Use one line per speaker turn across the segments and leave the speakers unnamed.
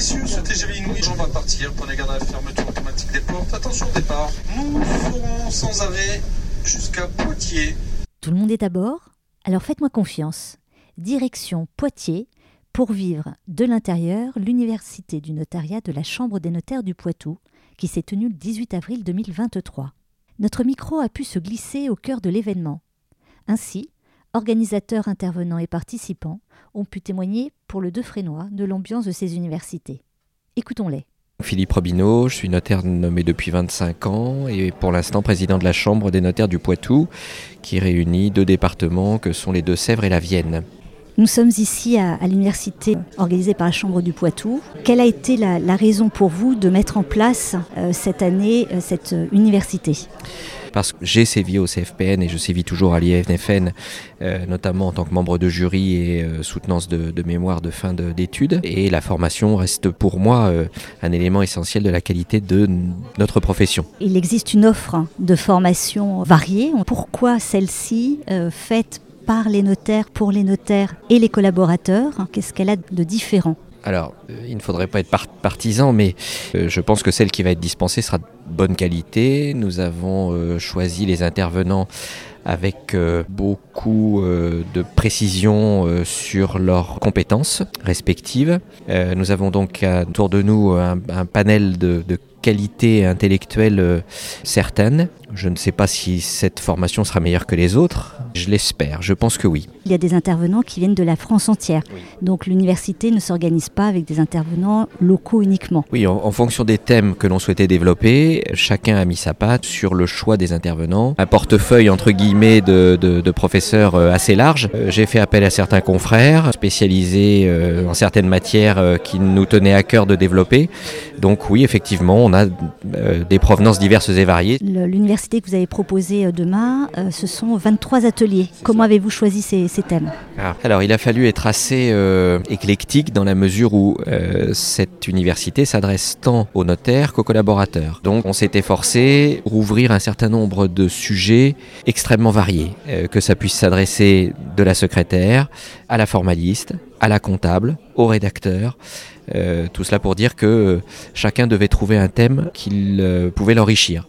messieurs, ce TGV Inouï, on va partir. Prenez garde à la fermeture automatique des portes. Attention au départ. Nous ferons sans arrêt jusqu'à Poitiers.
Tout le monde est à bord? Alors faites-moi confiance. Direction Poitiers pour vivre de l'intérieur l'université du notariat de la Chambre des notaires du Poitou, qui s'est tenue le 18 avril 2023. Notre micro a pu se glisser au cœur de l'événement. Ainsi, organisateurs, intervenants et participants ont pu témoigner pour le Deux Frénois de l'ambiance de ces universités. Écoutons-les.
Philippe Robineau, je suis notaire nommé depuis 25 ans et pour l'instant président de la Chambre des notaires du Poitou, qui réunit deux départements que sont les Deux-Sèvres et la Vienne.
Nous sommes ici à, l'université organisée par la Chambre du Poitou. Quelle a été la, raison pour vous de mettre en place euh, cette année euh, cette euh, université?
Parce que j'ai sévi au CFPN et je sévis toujours à l'IFNFN, euh, notamment en tant que membre de jury et euh, soutenance de, mémoire de fin d'études. Et la formation reste pour moi euh, un élément essentiel de la qualité de notre profession.
Il existe une offre de formation variée. Pourquoi celle-ci faite par les notaires, pour les notaires et les collaborateurs Qu'est-ce qu'elle a de différent?
Alors, il ne faudrait pas être partisan, mais je pense que celle qui va être dispensée sera bonne qualité. Nous avons euh, choisi les intervenants avec euh, beaucoup euh, de précision sur leurs compétences respectives. nous avons donc autour de nous un, panel de, de qualité intellectuelle certaine. Je ne sais pas si cette formation sera meilleure que les autres. Je l'espère, je pense que oui.
Il y a des intervenants qui viennent de la France entière. Donc l'université ne s'organise pas avec des intervenants locaux uniquement.
Oui, en, fonction des thèmes que l'on souhaitait développer, chacun a mis sa patte sur le choix des intervenants. Un portefeuille entre guillemets de, professeurs euh, assez large. Euh, j'ai fait appel à certains confrères spécialisés euh, en certaines matières qui nous tenaient à cœur de développer. Donc oui, effectivement, on a des provenances diverses et variées.
L'université que vous avez proposée demain, ce sont 23 ateliers Comment avez-vous choisi ces, thèmes
ah, Alors, il a fallu être assez euh, éclectique dans la mesure où euh, cette université s'adresse tant aux notaires qu'aux collaborateurs. Donc, on s'est efforcé rouvrir un certain nombre de sujets extrêmement variés, euh, que ça puisse s'adresser de la secrétaire à la formaliste, à la comptable, au rédacteur. tout cela pour dire que chacun devait trouver un thème qu'il pouvait l'enrichir.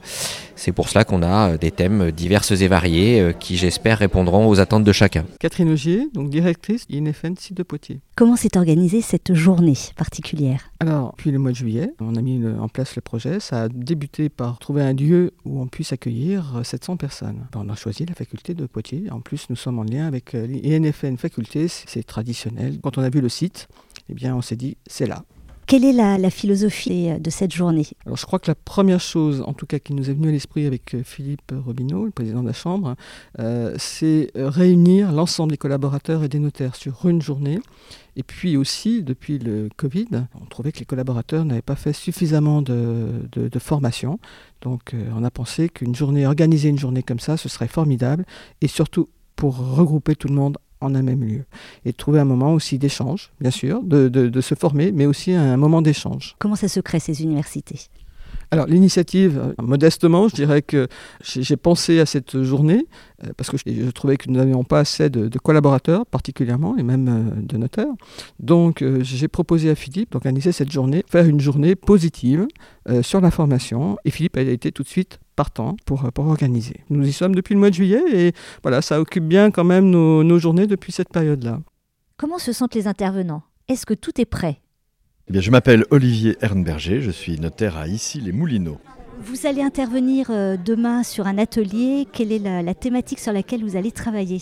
C'est pour cela qu'on a euh, des thèmes divers et variés euh, qui, j'espère, répondront aux attentes de chacun.
Catherine Augier, donc directrice INFN site de Poitiers.
Comment s'est organisée cette journée particulière?
Alors, depuis le mois de juillet, on a mis en place le projet. Ça a débuté par trouver un lieu où on puisse accueillir 700 euh, personnes. Ben, on a choisi la faculté de Poitiers. En plus, nous sommes en lien avec l'INFN faculté. C'est traditionnel. Quand on a vu le site, eh bien, on s'est dit, c'est là.
Quelle est la, philosophie de cette journée?
Alors, Je crois que la première chose, en tout cas qui nous est venue à l'esprit avec euh, Philippe Robineau, le président de la Chambre, euh, c'est euh, réunir l'ensemble des collaborateurs et des notaires sur une journée. Et puis aussi, depuis le Covid, on trouvait que les collaborateurs n'avaient pas fait suffisamment de, formation. Donc on a pensé qu'une journée, organiser une journée comme ça, ce serait formidable. Et surtout pour regrouper tout le monde en un même lieu. Et trouver un moment aussi d'échange, bien sûr, de, de, se former, mais aussi un moment d'échange.
Comment ça se crée ces universités?
Alors l'initiative, euh, modestement, je dirais que j'ai pensé à cette journée euh, parce que je, trouvais que nous n'avions pas assez de, collaborateurs particulièrement et même euh, de notaires. Donc j'ai proposé à Philippe d'organiser cette journée, faire une journée positive sur la formation et Philippe a été tout de suite partant pour, pour organiser. Nous y sommes depuis le mois de juillet et voilà, ça occupe bien quand même nos, nos journées depuis cette période-là.
Comment se sentent les intervenants? Est-ce que tout est prêt?
Eh je m'appelle Olivier Ernberger, je suis notaire à ici les Moulineaux.
Vous allez intervenir euh, demain sur un atelier. Quelle est la, thématique sur laquelle vous allez travailler?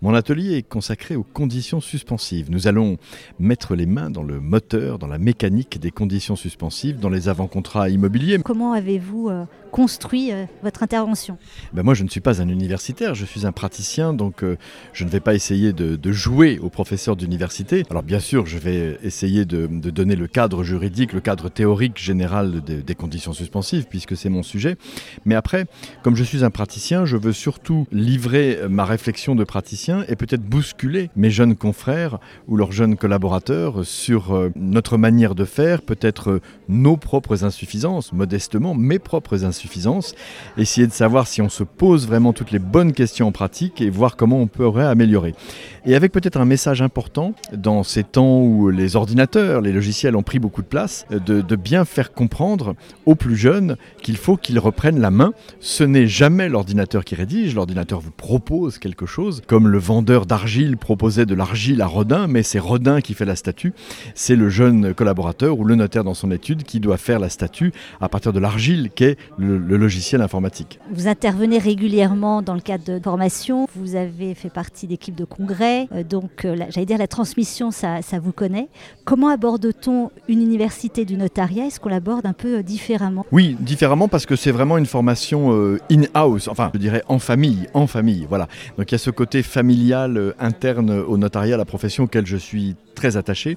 Mon atelier est consacré aux conditions suspensives. Nous allons mettre les mains dans le moteur, dans la mécanique des conditions suspensives, dans les avant-contrats immobiliers.
Comment avez-vous euh, construit euh, votre intervention
ben Moi, je ne suis pas un universitaire, je suis un praticien, donc je ne vais pas essayer de, jouer aux professeurs d'université. Alors bien sûr, je vais essayer de, donner le cadre juridique, le cadre théorique général des conditions suspensives, puisque c'est mon sujet. Mais après, comme je suis un praticien, je veux surtout livrer ma réflexion de praticien et peut-être bousculer mes jeunes confrères ou leurs jeunes collaborateurs sur euh, notre manière de faire, peut-être euh, nos propres insuffisances, modestement mes propres insuffisances, essayer de savoir si on se pose vraiment toutes les bonnes questions en pratique et voir comment on pourrait améliorer. Et avec peut-être un message important dans ces temps où les ordinateurs, les logiciels ont pris beaucoup de place, de, de bien faire comprendre aux plus jeunes qu'il faut qu'ils reprennent la main. Ce n'est jamais l'ordinateur qui rédige, l'ordinateur vous propose quelque chose, comme le vendeur d'argile proposait de l'argile à Rodin, mais c'est Rodin qui fait la statue, c'est le jeune collaborateur ou le notaire dans son étude qui doit faire la statue à partir de l'argile qu'est le, le logiciel informatique.
Vous intervenez régulièrement dans le cadre de formation, vous avez fait partie d'équipes de congrès, euh, donc euh, j'allais dire la transmission, ça, ça vous connaît. Comment aborde-t-on une université du notariat? Est-ce qu'on l'aborde un peu euh, différemment?
Oui, différemment parce que c'est vraiment une formation in-house, enfin je dirais en famille, en famille, voilà. Donc il y a ce côté familial interne au notariat, la profession auquel je suis très attaché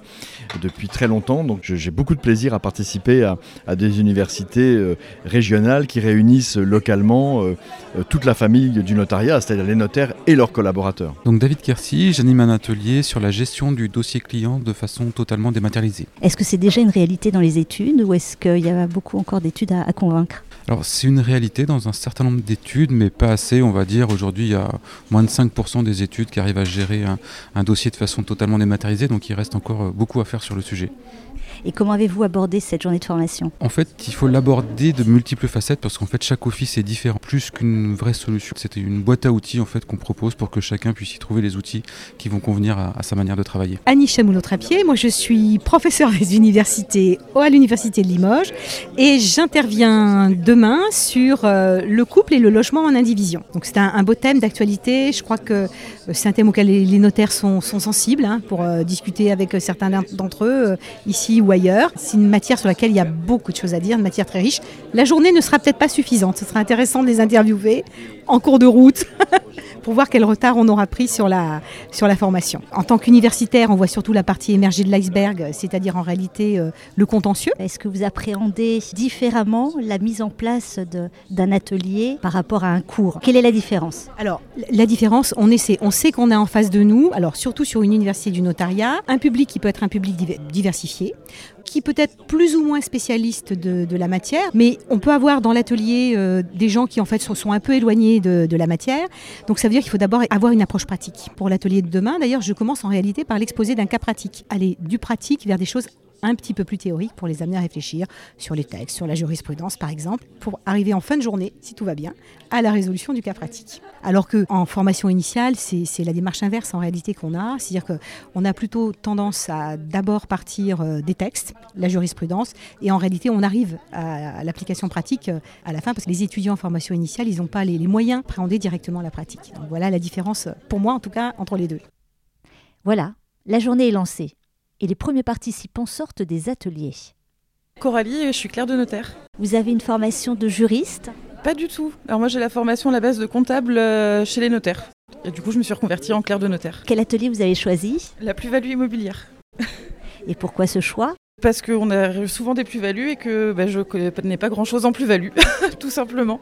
depuis très longtemps. Donc j'ai beaucoup de plaisir à participer à, à des universités euh, régionales qui réunissent localement euh, euh, toute la famille du notariat, c'est-à-dire les notaires et leurs collaborateurs.
Donc David Kersi, j'anime un atelier sur la gestion du dossier client de façon totalement dématérialisée.
Est-ce que c'est déjà une réalité dans les études ou est-ce qu'il y a beaucoup encore d'études à, à convaincre?
Alors c'est une réalité dans un certain nombre d'études, mais pas assez, on va dire. Aujourd'hui, il y a moins de 5% des études qui arrivent à gérer un, un dossier de façon totalement dématérialisée, donc il reste encore beaucoup à faire sur le sujet.
Et comment avez-vous abordé cette journée de formation?
En fait, il faut l'aborder de multiples facettes parce qu'en fait, chaque office est différent. Plus qu'une vraie solution, c'était une boîte à outils en fait qu'on propose pour que chacun puisse y trouver les outils qui vont convenir à, à sa manière de travailler.
Annie Chamoulot-Trapier, moi je suis professeure des universités à l'université de Limoges et j'interviens demain sur euh, le couple et le logement en indivision. Donc c'est un, un beau thème d'actualité. Je crois que euh, c'est un thème auquel les, les notaires sont, sont sensibles hein, pour euh, discuter avec certains d'entre eux ici ou C'est une matière sur laquelle il y a beaucoup de choses à dire, une matière très riche. La journée ne sera peut-être pas suffisante. Ce sera intéressant de les interviewer en cours de route pour voir quel retard on aura pris sur la, sur la formation. En tant qu'universitaire, on voit surtout la partie émergée de l'iceberg, c'est-à-dire en réalité euh, le contentieux.
Est-ce que vous appréhendez différemment la mise en place d'un atelier par rapport à un cours? Quelle est la différence?
Alors, la différence, on, essaie, on sait qu'on a en face de nous, alors surtout sur une université du notariat, un public qui peut être un public diversifié, qui peut être plus ou moins spécialiste de, la matière, mais on peut avoir dans l'atelier euh, des gens qui en fait sont, sont un peu éloignés de, de, la matière. Donc ça veut dire qu'il faut d'abord avoir une approche pratique. Pour l'atelier de demain, d'ailleurs, je commence en réalité par l'exposé d'un cas pratique. Aller du pratique vers des choses un petit peu plus théoriques pour les amener à réfléchir sur les textes, sur la jurisprudence par exemple, pour arriver en fin de journée, si tout va bien, à la résolution du cas pratique. Alors qu'en formation initiale, c'est la démarche inverse en réalité qu'on a, c'est-à-dire qu'on a plutôt tendance à d'abord partir euh, des textes, la jurisprudence, et en réalité on arrive à, à l'application pratique euh, à la fin, parce que les étudiants en formation initiale, ils n'ont pas les, les moyens d'appréhender directement la pratique. Donc voilà la différence, pour moi en tout cas, entre les deux.
Voilà, la journée est lancée et les premiers participants sortent des ateliers.
Coralie, je suis clerc de notaire.
Vous avez une formation de juriste?
Pas du tout. Alors moi j'ai la formation à la base de comptable euh, chez les notaires. Et du coup je me suis reconvertie en clerc de notaire.
Quel atelier vous avez choisi?
La plus-value immobilière.
et pourquoi ce choix?
Parce qu'on a souvent des plus-values et que bah, je n'ai pas grand-chose en plus-value, tout simplement.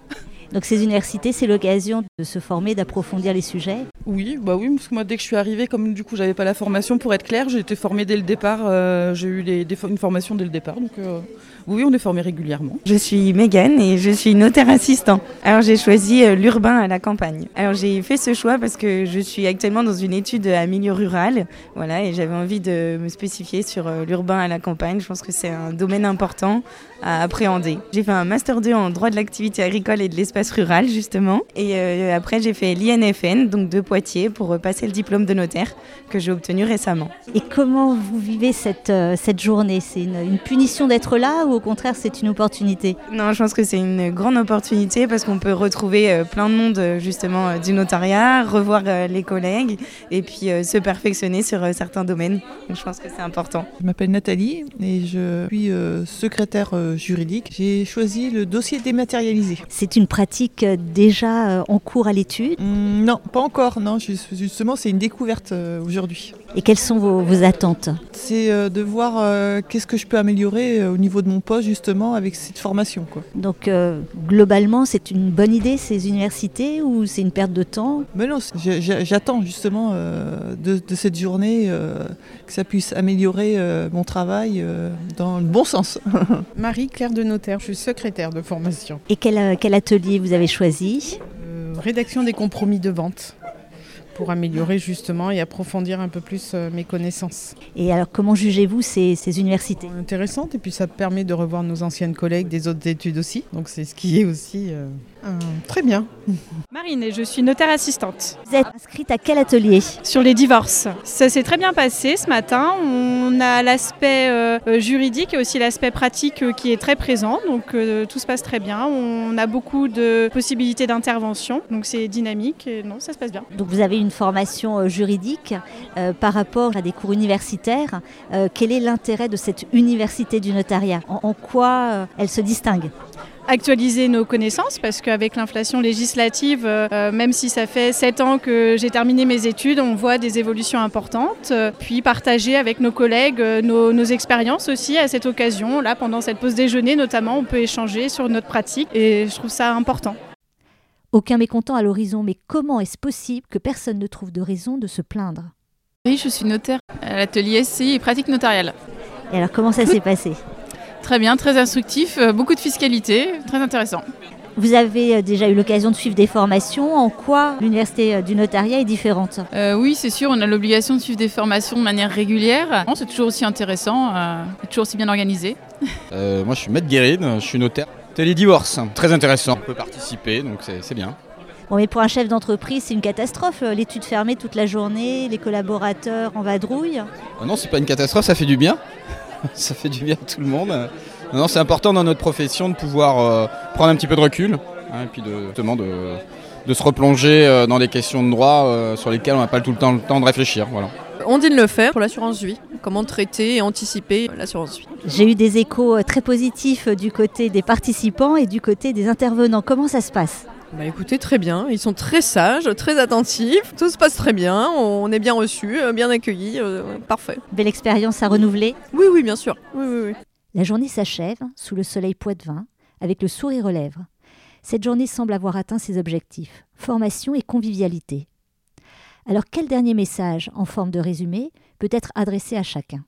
Donc ces universités, c'est l'occasion de se former, d'approfondir les sujets.
Oui, bah oui, parce que moi dès que je suis arrivée, comme du coup j'avais pas la formation pour être claire, j'ai été formée dès le départ, euh, j'ai eu des, une formation dès le départ, donc euh, oui, on est formé régulièrement.
Je suis Mégane et je suis notaire assistant. Alors j'ai choisi euh, l'urbain à la campagne. Alors j'ai fait ce choix parce que je suis actuellement dans une étude à milieu rural, voilà, et j'avais envie de me spécifier sur euh, l'urbain à la campagne. Je pense que c'est un domaine important à appréhender. J'ai fait un master 2 en droit de l'activité agricole et de l'espace rural justement, et euh, après j'ai fait l'INFN, donc de Poitiers, pour passer le diplôme de notaire que j'ai obtenu récemment.
Et comment vous vivez cette, euh, cette journée? C'est une, une, punition d'être là ou au contraire c'est une opportunité
Non, je pense que c'est une grande opportunité parce qu'on peut retrouver euh, plein de monde justement euh, du notariat, revoir euh, les collègues et puis euh, se perfectionner sur euh, certains domaines. Donc je pense que c'est important.
Je m'appelle Nathalie et je suis euh, secrétaire juridique. J'ai choisi le dossier dématérialisé.
C'est une pratique déjà en cours à l'étude?
Mmh, Non, pas encore. Non, justement, c'est une découverte aujourd'hui.
Et quelles sont vos, attentes
C'est euh, de voir euh, qu'est-ce que je peux améliorer euh, au niveau de mon poste justement avec cette formation. Quoi.
Donc globalement, c'est une bonne idée ces universités ou c'est une perte de temps
Mais non, j'attends justement de, cette journée que ça puisse améliorer mon travail dans le bon sens.
Marie-Claire de Notaire, je suis secrétaire de formation.
Et quel, quel atelier vous avez choisi?
Rédaction des compromis de vente pour améliorer justement et approfondir un peu plus euh, mes connaissances.
Et alors comment jugez-vous ces, universités?
Intéressantes et puis ça permet de revoir nos anciennes collègues des autres études aussi. Donc c'est ce qui est aussi euh, très bien.
Marine et je suis notaire assistante.
Vous êtes inscrite à quel atelier?
Sur les divorces. Ça s'est très bien passé ce matin. On a l'aspect euh, juridique et aussi l'aspect pratique qui est très présent. Donc tout se passe très bien. On a beaucoup de possibilités d'intervention. Donc c'est dynamique et non, ça se passe bien.
Donc vous avez une formation euh, juridique euh, par rapport à des cours universitaires. Euh, quel est l'intérêt de cette université du notariat? En, quoi elle se distingue?
Actualiser nos connaissances parce qu'avec l'inflation législative, même si ça fait 7 ans que j'ai terminé mes études, on voit des évolutions importantes. puis partager avec nos collègues nos, nos, expériences aussi à cette occasion. Là, pendant cette pause déjeuner notamment, on peut échanger sur notre pratique et je trouve ça important.
Aucun mécontent à l'horizon, mais comment est-ce possible que personne ne trouve de raison de se plaindre?
Oui, je suis notaire à l'atelier SCI et pratique notariale.
Et alors comment ça s'est passé?
Très bien, très instructif, euh, beaucoup de fiscalité, très intéressant.
Vous avez euh, déjà eu l'occasion de suivre des formations. En quoi l'université euh, du notariat est différente?
Oui, c'est sûr, on a l'obligation de suivre des formations de manière régulière. C'est toujours aussi intéressant, toujours aussi bien organisé.
moi, je suis maître Guérine, je suis notaire Télédivorce, très intéressant. On peut participer, donc c'est bien.
Bon, mais pour un chef d'entreprise, c'est une catastrophe. Euh, l'étude fermée toute la journée, les collaborateurs en vadrouille.
Ah non, c'est pas une catastrophe, ça fait du bien. ça fait du bien à tout le monde. Non, c'est important dans notre profession de pouvoir euh, prendre un petit peu de recul, hein, et puis de, de, de, se replonger euh, dans des questions de droit sur lesquelles on n'a pas tout le temps le temps de réfléchir. Voilà.
Ondine le fait pour l'assurance vie. Comment traiter et anticiper l'assurance vie.
J'ai eu des échos euh, très positifs euh, du côté des participants et du côté des intervenants. Comment ça se passe?
Bah écoutez, très bien. Ils sont très sages, très attentifs. Tout se passe très bien. On est bien reçus, euh, bien accueillis. parfait.
Belle expérience à renouveler
Oui, oui, bien sûr. Oui, oui, oui.
La journée s'achève sous le soleil poitevin, avec le sourire aux lèvres. Cette journée semble avoir atteint ses objectifs formation et convivialité. Alors quel dernier message, en forme de résumé, peut être adressé à chacun?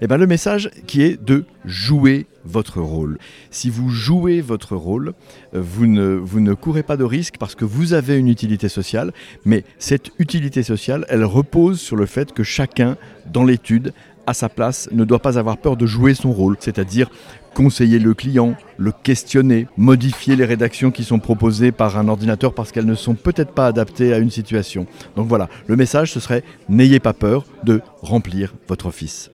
Eh bien, le message qui est de jouer votre rôle. Si vous jouez votre rôle, euh, vous ne, vous ne courez pas de risque parce que vous avez une utilité sociale, mais cette utilité sociale, elle repose sur le fait que chacun, dans l'étude, à sa place, ne doit pas avoir peur de jouer son rôle, c'est-à-dire conseiller le client, le questionner, modifier les rédactions qui sont proposées par un ordinateur parce qu'elles ne sont peut-être pas adaptées à une situation. Donc voilà, le message ce serait n'ayez pas peur de remplir votre office.